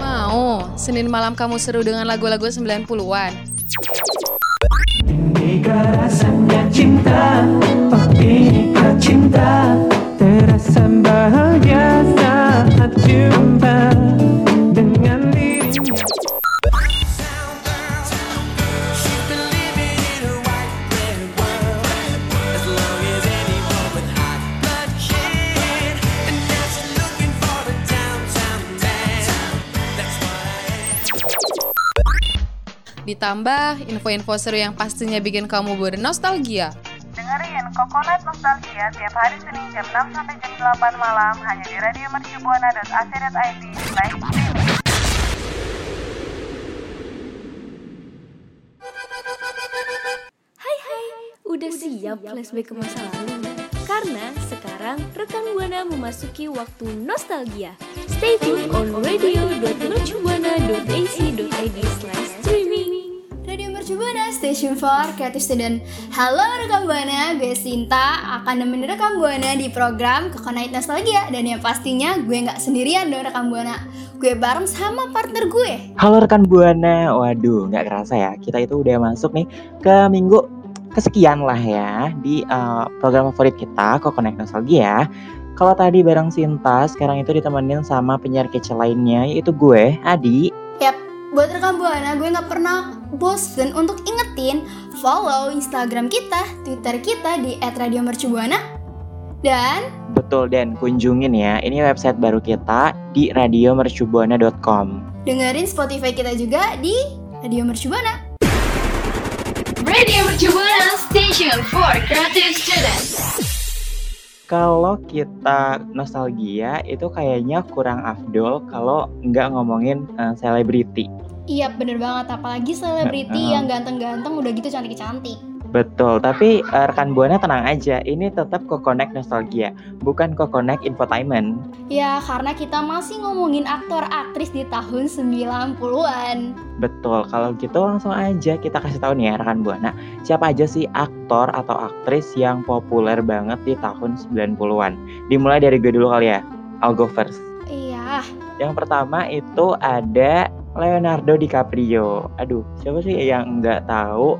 Mau, Senin malam kamu seru dengan lagu-lagu 90-an. Inikah rasanya cinta inikah cinta Terasa bahagia saat jumpa Ditambah info-info seru yang pastinya bikin kamu bernostalgia. Dengerin Coconut Nostalgia tiap hari Senin jam 6 sampai jam 8 malam hanya di radio mercubuana.ac.id live streaming. Hai hai, udah siap flashback ke masa lalu? Karena sekarang rekan Buana memasuki waktu nostalgia. Stay tune on radio.mercubuana.ac.id Station for Creative Student. Halo rekam Buana, gue Sinta akan nemenin rekam Buana di program Coconut Nostalgia dan yang pastinya gue nggak sendirian dong rekam Buana. Gue bareng sama partner gue. Halo rekan Buana, waduh nggak kerasa ya kita itu udah masuk nih ke minggu kesekian lah ya di uh, program favorit kita Connect Nostalgia. Kalau tadi bareng Sinta, sekarang itu ditemenin sama penyiar kece lainnya yaitu gue, Adi. Yap, buat rekam Buana, gue nggak pernah bosen untuk ingetin follow Instagram kita, Twitter kita di @radiomercubuana dan Betul dan kunjungin ya, ini website baru kita di radiomercubuana.com. dengerin Spotify kita juga di Radio Mercubuana. Radio Mercubuana Station for Creative Student. Kalau kita nostalgia itu kayaknya kurang afdol kalau nggak ngomongin eh, selebriti. Iya bener banget, apalagi selebriti Heeh. yang ganteng-ganteng udah gitu cantik-cantik. Betul, tapi eh, rekan Buana tenang aja, ini tetap Kokonek Nostalgia, bukan Kokonek Infotainment. Ya karena kita masih ngomongin aktor aktris di tahun 90-an. Betul, kalau gitu langsung aja kita kasih tahu nih ya rekan Buana, siapa aja sih aktor atau aktris yang populer banget di tahun 90-an. Dimulai dari gue dulu kali ya, I'll go first. Iya, Yang pertama itu ada Leonardo DiCaprio. Aduh, siapa sih yang nggak tahu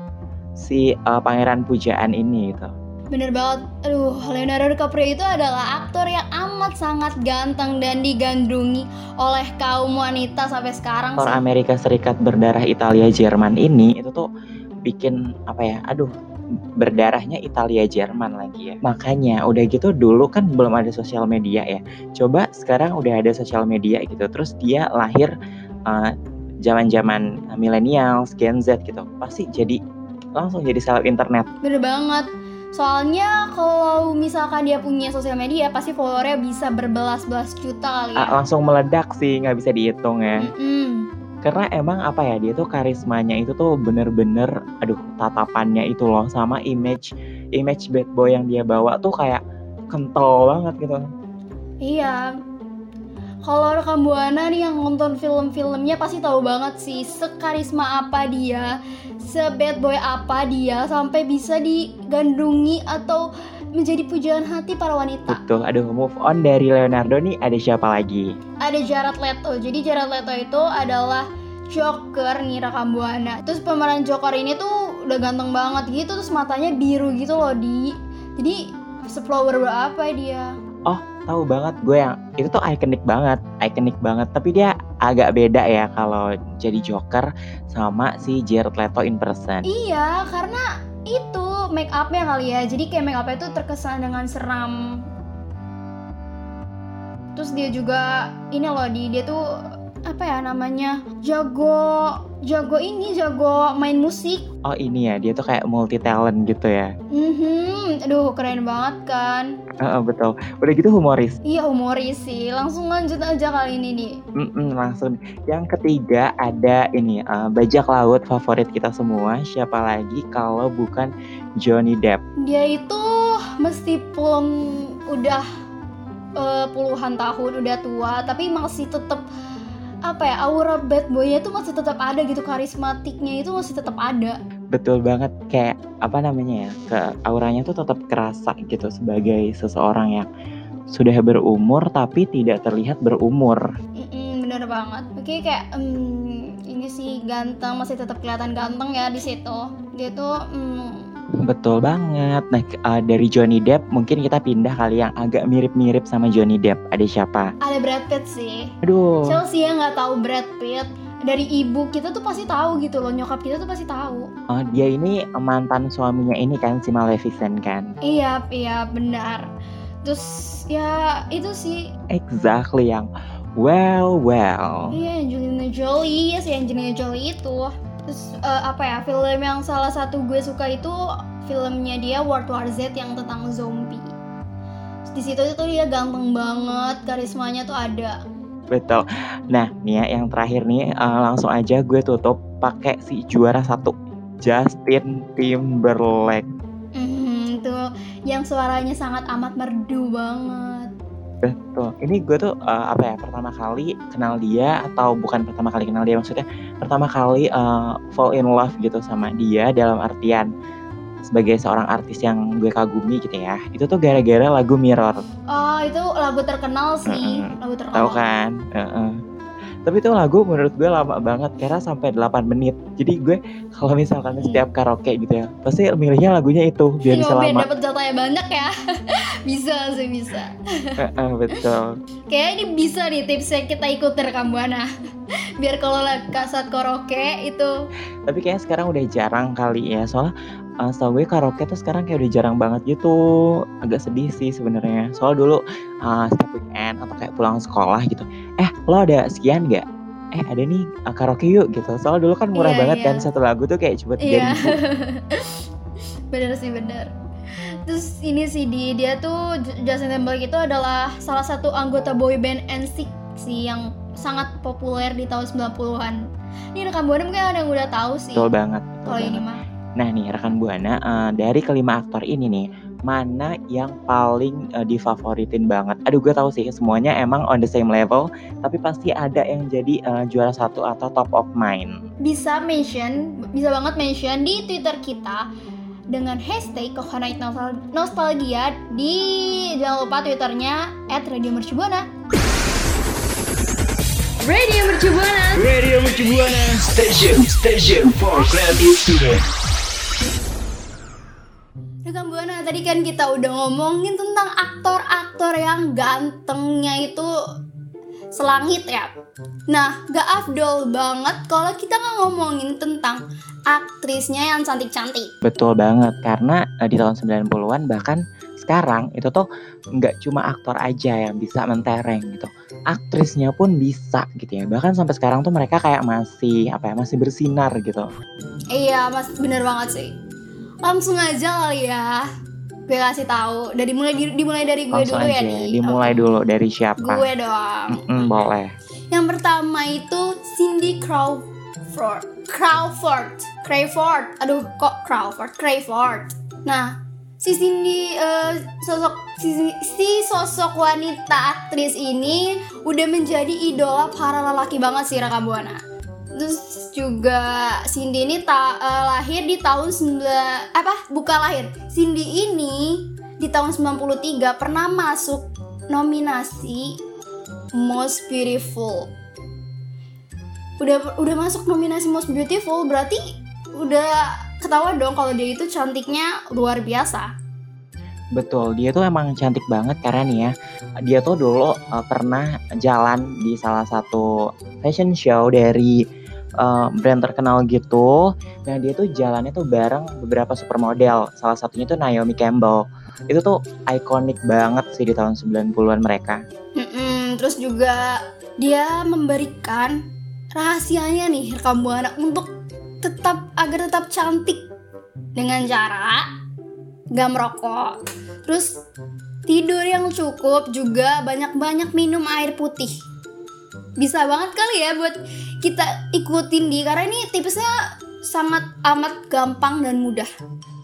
si eh, pangeran pujaan ini gitu. bener banget. Aduh, Leonardo DiCaprio itu adalah aktor yang amat sangat ganteng dan digandrungi oleh kaum wanita sampai sekarang aktor. Amerika Serikat berdarah Italia Jerman ini itu tuh bikin apa ya aduh berdarahnya Italia Jerman lagi ya makanya udah gitu dulu kan belum ada sosial media ya coba sekarang udah ada sosial media gitu terus dia lahir eh, zaman-zaman millennials Gen Z gitu pasti jadi langsung jadi seleb internet Bener banget. Soalnya kalau misalkan dia punya sosial media pasti followernya bisa berbelas-belas juta kali Ah, ya. langsung meledak sih nggak bisa dihitung ya Mm-mm. karena emang apa ya dia tuh karismanya itu tuh bener-bener aduh tatapannya itu loh sama image image bad boy yang dia bawa tuh kayak kental banget gitu Iya. Kalau rekam buana nih yang nonton film-filmnya pasti tahu banget sih sekarisma apa dia, sebad boy apa dia sampai bisa digandrungi atau menjadi pujaan hati para wanita. betul aduh move on dari Leonardo nih ada siapa lagi Ada Jared Leto. Jadi Jared Leto itu adalah Joker nih rekam buana. Terus pemeran Joker ini tuh udah ganteng banget gitu, terus matanya biru gitu loh di. Jadi seplower berapa dia? Tahu banget gue yang itu tuh ikonik banget ikonik banget tapi dia agak beda ya kalau jadi Joker sama si Jared Leto in person Iya, karena itu make upnya kali ya. Jadi kayak make upnya itu terkesan dengan seram. Terus dia juga ini loh di dia tuh apa ya namanya jago jago ini jago main musik. oh ini ya dia tuh kayak multi talent gitu ya Mhm, aduh keren banget kan. Heeh, betul udah gitu humoris Iya humoris sih. Langsung lanjut aja kali ini nih. Mm-mm, langsung yang ketiga ada ini eh, bajak laut favorit kita semua siapa lagi kalau bukan Johnny Depp Dia itu meskipun udah eh, puluhan tahun udah tua tapi masih tetap apa ya aura bad boynya tuh masih tetap ada gitu karismatiknya itu masih tetap ada betul banget kayak apa namanya ya ke auranya tuh tetap kerasa gitu sebagai seseorang yang sudah berumur tapi tidak terlihat berumur. Mm-mm, bener banget. Oke kayak em, ini sih ganteng masih tetap kelihatan ganteng ya di situ. Dia tuh mm, Betul banget. Nah, uh, dari Johnny Depp mungkin kita pindah kali yang agak mirip-mirip sama Johnny Depp. Ada siapa? ada Brad Pitt sih. Aduh. Sih yang nggak tahu Brad Pitt? Dari ibu kita tuh pasti tahu gitu loh. Nyokap kita tuh pasti tahu. uh, dia ini mantan suaminya ini kan si Maleficent kan. Iya, iya benar. Terus ya itu sih Exactly yang well well. Iya Angelina Jolie ya si Angelina Jolie itu terus eh, apa ya film yang salah satu gue suka itu filmnya dia World War Z yang tentang zombie di situ itu dia ganteng banget karismanya tuh ada Betul. Nah, nih ya yang terakhir nih uh, langsung aja gue tutup pakai si juara satu Justin Timberlake. hmm, itu yang suaranya sangat amat merdu banget Betul. Ini gue tuh uh, apa ya pertama kali kenal dia atau bukan pertama kali kenal dia maksudnya pertama kali uh, fall in love gitu sama dia dalam artian sebagai seorang artis yang gue kagumi gitu ya. Itu tuh gara-gara lagu Mirror. oh itu lagu terkenal sih Mm-mm. lagu terkenal Tahu kan? Heeh. Tapi itu lagu menurut gue lama banget karena sampai 8 menit. Jadi gue kalau misalkan Hmm. setiap karaoke gitu ya, pasti milihnya lagunya itu biar bisa Iya, biar lama. dapat jatahnya banyak ya bisa sih bisa Heeh, betul. Kayaknya ini bisa nih tipsnya kita ikutin rekam buana Biar kalau lagi saat karaoke itu Tapi kayaknya sekarang udah jarang kali ya. Soalnya uh, setahu gue karaoke tuh sekarang kayak udah jarang banget gitu. Agak sedih sih sebenarnya. Soalnya dulu uh, setiap weekend atau kayak pulang sekolah gitu. Eh, lo ada sekian nggak? Eh, ada nih uh, karaoke yuk gitu. Soalnya dulu kan murah Iya, banget iya. kan satu lagu tuh kayak cuma tiga Iya ribu. Bener sih bener Terus ini sih di dia tuh Justin Timberlake itu adalah salah satu anggota boy band NSYNC sih yang sangat populer di tahun 90-an. Ini rekam buana mungkin ada yang udah tahu sih. Betul banget. betul Kalau ini mah. Nah nih rekan buana eh, dari kelima aktor ini nih mana yang paling eh, difavoritin banget? Aduh gue tahu sih semuanya emang on the same level, tapi pasti ada yang jadi eh, juara satu atau top of mind. Bisa mention, bisa banget mention di Twitter kita dengan hashtag Nostal- Nostalgia di jangan lupa Twitternya @radiomercubuana. Radio Mercubuana. Radio Mercubuana Station Station for Creative Student Rekam Buana, tadi kan kita udah ngomongin tentang aktor-aktor yang gantengnya itu selangit ya. Nah, gak afdol banget kalau kita nggak ngomongin tentang aktrisnya yang cantik-cantik. Betul banget karena eh, di tahun 90-an bahkan sekarang itu tuh nggak cuma aktor aja yang bisa mentereng gitu. Aktrisnya pun bisa gitu ya. Bahkan sampai sekarang tuh mereka kayak masih apa ya, masih bersinar gitu. Iya, mas bener banget sih. Langsung aja kali ya. Gue kasih tahu dari mulai di- dimulai dari gue Langsung dulu ya aja nih. dimulai Oke. dulu dari siapa? Gue dong. Mm-mm, boleh. Yang pertama itu Cindy Crawford. Crawford. Crawford. Aduh, kok Crawford? Crawford. Nah, si Cindy eh, sosok si, si sosok wanita aktris ini udah menjadi idola para lelaki banget sih Raka Buana. Terus juga Cindy ini ta- eh, lahir di tahun 9 apa? Bukan lahir. Cindy ini di tahun 93 pernah masuk nominasi Most Beautiful. Udah udah masuk nominasi Most Beautiful berarti udah ketawa dong kalau dia itu cantiknya luar biasa. Betul, dia tuh emang cantik banget karena nih ya, dia tuh dulu uh, pernah jalan di salah satu fashion show dari uh, brand terkenal gitu. Nah dia tuh jalannya tuh bareng beberapa supermodel, salah satunya tuh Naomi Campbell. Itu tuh ikonik banget sih di tahun 90-an mereka. Mm-mm, terus juga dia memberikan rahasianya nih rekam buana untuk tetap agar tetap cantik. Dengan cara gak merokok. Terus tidur yang cukup juga banyak-banyak minum air putih. Bisa banget kali ya buat kita ikutin di karena ini tipsnya sangat amat gampang dan mudah.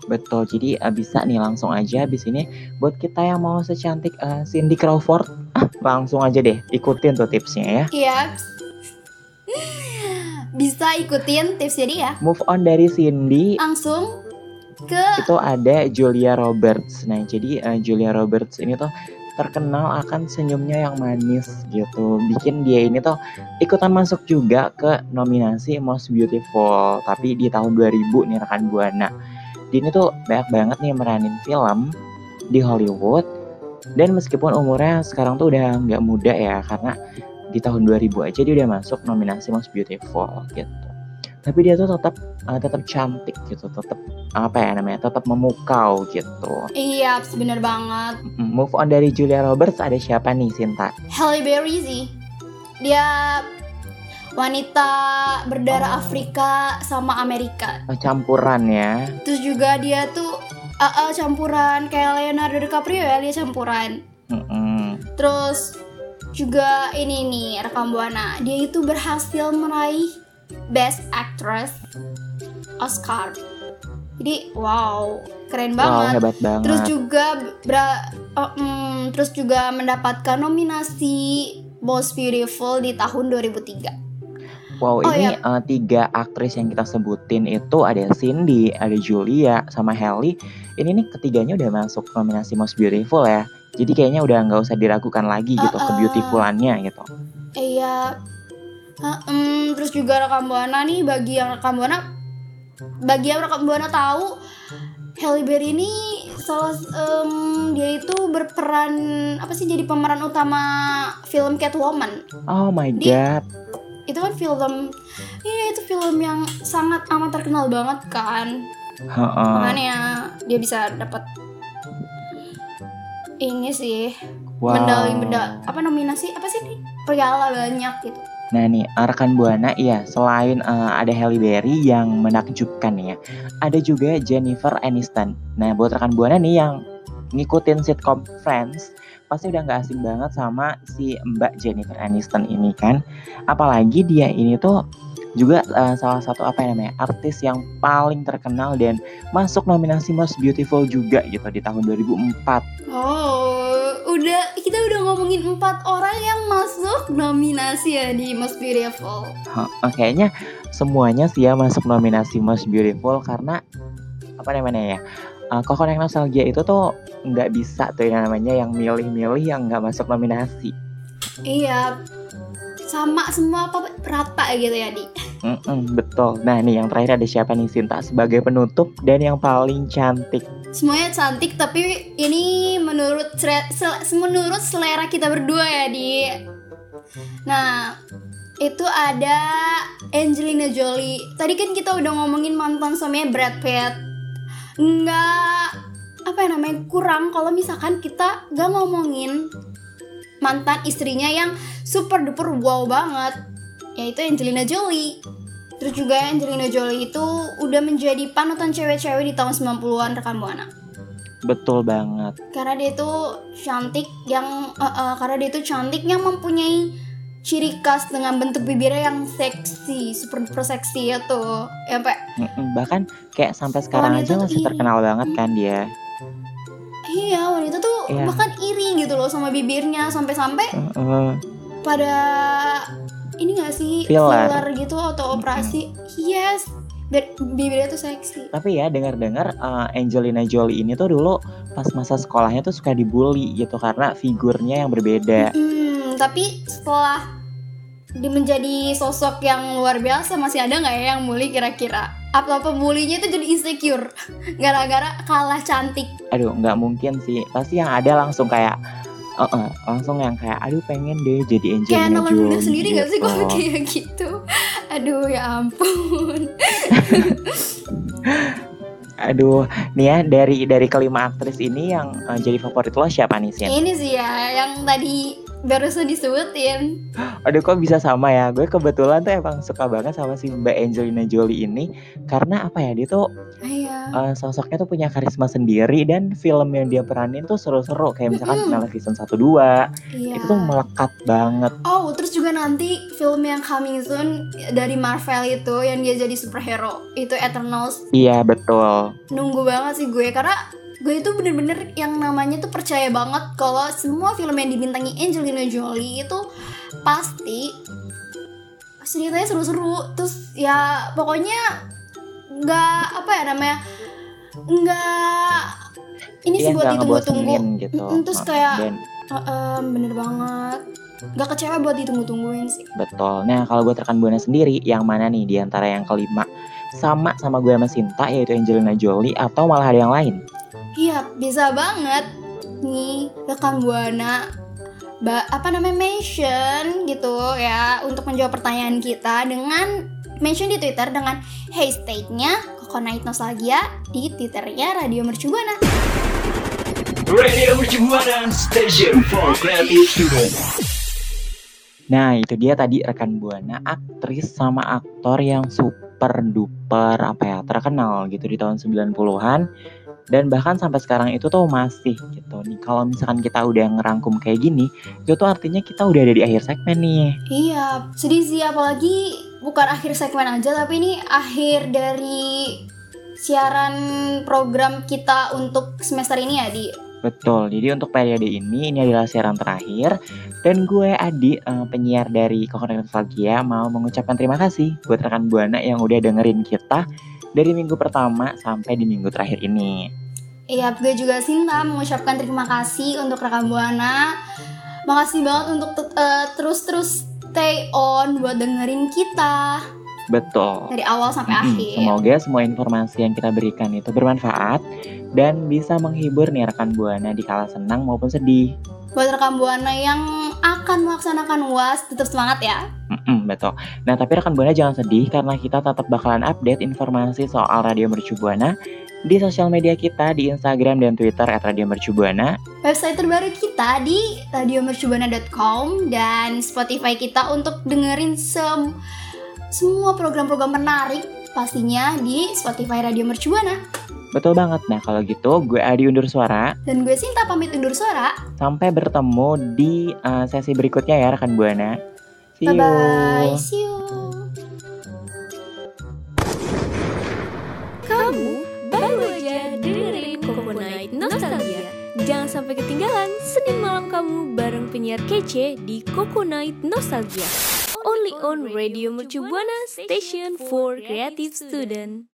Betul, jadi uh, bisa nih langsung aja habis ini buat kita yang mau secantik uh, Cindy Crawford, ah, langsung aja deh ikutin tuh tipsnya ya. Iya bisa ikutin tips jadi ya Move on dari Cindy, langsung ke itu ada Julia Roberts. Nah, jadi uh, Julia Roberts ini tuh terkenal akan senyumnya yang manis gitu. Bikin dia ini tuh ikutan masuk juga ke nominasi Most Beautiful. Tapi di tahun 2000 nih rekan Buana. Dia ini tuh banyak banget nih meranin film di Hollywood. Dan meskipun umurnya sekarang tuh udah nggak muda ya karena di tahun 2000 aja dia udah masuk nominasi Most Beautiful gitu. Tapi dia tuh tetap uh, tetap cantik gitu, tetap apa ya namanya, tetap memukau gitu. Iya, bener banget. Mm, Move on dari Julia Roberts ada siapa nih Sinta? Halle Berry sih. Dia wanita berdarah Afrika sama Amerika. Oh, campuran ya. Terus juga dia tuh uh, uh, campuran kayak Leonardo DiCaprio ya, dia campuran. Mm-mm. Terus juga ini nih rekam buana, dia itu berhasil meraih Best Actress Oscar. Jadi wow, keren Wow, banget. hebat banget. Terus juga bra- oh, mm, terus juga mendapatkan nominasi Most Beautiful di tahun 2003. Wow, Oh, ini iya. uh, tiga aktris yang kita sebutin itu ada Cindy, ada Julia, sama Halle. Ini nih ketiganya udah masuk nominasi Most Beautiful ya. Jadi kayaknya udah nggak usah diragukan lagi gitu Uh-uh. kebeautifulannya gitu. Iya. Ah, em, terus juga rekam buana nih bagi yang rekam buana bagi yang rekam buana tahu Halle Berry ini salah em, dia itu berperan apa sih jadi pemeran utama film Catwoman. Oh my Di- god. Itu kan film iya itu film yang sangat amat terkenal banget kan. Heeh. Makanya dia bisa dapat ini sih Wow. medali medali apa nominasi apa sih nih piala banyak gitu. Nah nih rekan buana iya selain uh, ada Halle Berry yang menakjubkan ya, ada juga Jennifer Aniston. Nah buat rekan buana nih yang ngikutin sitcom Friends pasti udah nggak asing banget sama si Mbak Jennifer Aniston ini kan. Apalagi dia ini tuh juga uh, salah satu apa ya namanya artis yang paling terkenal dan masuk nominasi Most Beautiful juga gitu di tahun 2004. Oh, udah kita udah ngomongin empat orang yang masuk nominasi ya di Most Beautiful. Ha, eh, kayaknya semuanya sih ya masuk nominasi Most Beautiful karena apa namanya ya uh, Kokonek Nostalgia itu tuh nggak bisa tuh yang namanya yang milih-milih yang nggak masuk nominasi. Iya, sama semua apa rata gitu ya di. Mm-mm, betul. Nah nih yang terakhir ada siapa nih Sinta sebagai penutup dan yang paling cantik. Semuanya cantik tapi ini menurut menurut selera kita berdua ya di. Nah, itu ada Angelina Jolie. Tadi kan kita udah ngomongin mantan suaminya Brad Pitt. Nggak apa ya namanya kurang kalau misalkan kita nggak ngomongin mantan istrinya yang super duper wow banget yaitu Angelina Jolie terus juga Angelina Jolie itu udah menjadi panutan cewek-cewek di tahun 90-an rekan buana Betul banget. karena dia itu cantik yang eh, eh, karena dia itu cantik yang mempunyai ciri khas dengan bentuk bibirnya yang seksi super duper seksi ya tuh ya Pak bahkan kayak sampai sekarang Wanita aja masih iri. terkenal banget kan dia. iya wanita tuh Iya. bahkan iri gitu loh sama bibirnya sampai-sampai Heeh. pada ini gak sih Filler. gitu atau operasi yes biar bibirnya tuh seksi Tapi ya dengar-dengar uh, Angelina Jolie ini tuh dulu pas masa sekolahnya tuh suka dibully gitu karena figurnya yang berbeda. Hmm, tapi setelah di menjadi sosok yang luar biasa masih ada nggak ya yang bully kira-kira? Apa pembulinya itu jadi insecure gara-gara kalah cantik? Aduh nggak mungkin sih. Pasti yang ada langsung kayak eh, eh, langsung yang kayak aduh pengen deh jadi Kayak Angelina Jolie. video sendiri nggak sih gitu. kalau kayak gitu? Aduh ya ampun. Aduh, nih ya dari dari kelima aktris ini yang uh, jadi favorit lo siapa nih Sin? Ini sih ya yang tadi barusan disebutin. Aduh kok bisa sama ya? Gue kebetulan tuh emang suka banget sama si Mbak Angelina Jolie ini karena apa ya dia tuh Iya. uh, sosoknya tuh punya karisma sendiri dan film yang dia peranin tuh seru-seru kayak misalkan Mm-mm. Maleficent 1 2 Iya. itu tuh melekat banget. Oh, terus juga nanti film yang coming soon dari Marvel itu yang dia jadi superhero itu Eternals Iya betul. nunggu banget sih gue karena gue itu bener-bener yang namanya tuh percaya banget kalau semua film yang dibintangi Angelina Jolie itu pasti ceritanya seru-seru terus ya pokoknya nggak apa ya namanya nggak ini sih Iya buat nggak ditunggu-tunggu gitu. Terus Uh, kayak dan Eh, em, bener banget. Gak kecewa buat ditunggu-tungguin sih. Betul. Nah, kalau buat rekan Buana sendiri, yang mana nih di antara yang kelima? Sama sama gue sama Sinta, yaitu Angelina Jolie, atau malah ada yang lain? Iya, bisa banget. Nih, rekan Buana ba- apa namanya mention gitu ya untuk menjawab pertanyaan kita dengan mention di Twitter dengan hashtagnya Coconut Nostalgia di Twitternya Radio Mercu Buana. Radio Mercu Buana Station for Creative Students. Nah, itu dia tadi rekan Buana, aktris sama aktor yang super duper apa ya, terkenal gitu di tahun 90-an dan bahkan sampai sekarang itu tuh masih gitu nih. Kalau misalkan kita udah ngerangkum kayak gini, itu tuh artinya kita udah ada di akhir segmen nih. Iya, sedih sih apalagi bukan akhir segmen aja tapi ini akhir dari siaran program kita untuk semester ini ya di Betul, jadi untuk periode ini, ini adalah siaran terakhir Dan gue Adi, eh, penyiar dari Coconut Nostalgia Mau mengucapkan terima kasih buat rekan Buana yang udah dengerin kita Dari minggu pertama sampai di minggu terakhir ini Iya, gue juga Sinta mengucapkan terima kasih untuk rekan Buana. Makasih banget untuk eh, terus-terus stay on buat dengerin kita Betul dari awal sampai Mm-mm, akhir. Semoga semua informasi yang kita berikan itu bermanfaat Dan bisa menghibur nih rekan Buana di kala senang maupun sedih Buat rekan Buana yang akan melaksanakan UAS, tetap semangat ya. Mm-mm, betul. Nah, tapi rekan Buana jangan sedih karena kita tetap bakalan update informasi soal Radio Mercu Buana di sosial media kita di Instagram dan Twitter @radiomercubuana. Website terbaru kita di radiomercubuana.com dan Spotify kita untuk dengerin sem- semua program-program menarik pastinya di Spotify Radio Mercubuana. Betul banget. Nah, kalau gitu gue Adi undur suara. Dan gue Sinta pamit undur suara. Sampai bertemu di uh, sesi berikutnya ya rekan Buana. See you. Bye-bye. See you. Kamu baru aja dengerin Coconut Nostalgia. Jangan sampai ketinggalan Senin malam kamu bareng penyiar kece di Coconut Nostalgia. Only on Radio Mercu Station for Creative Student.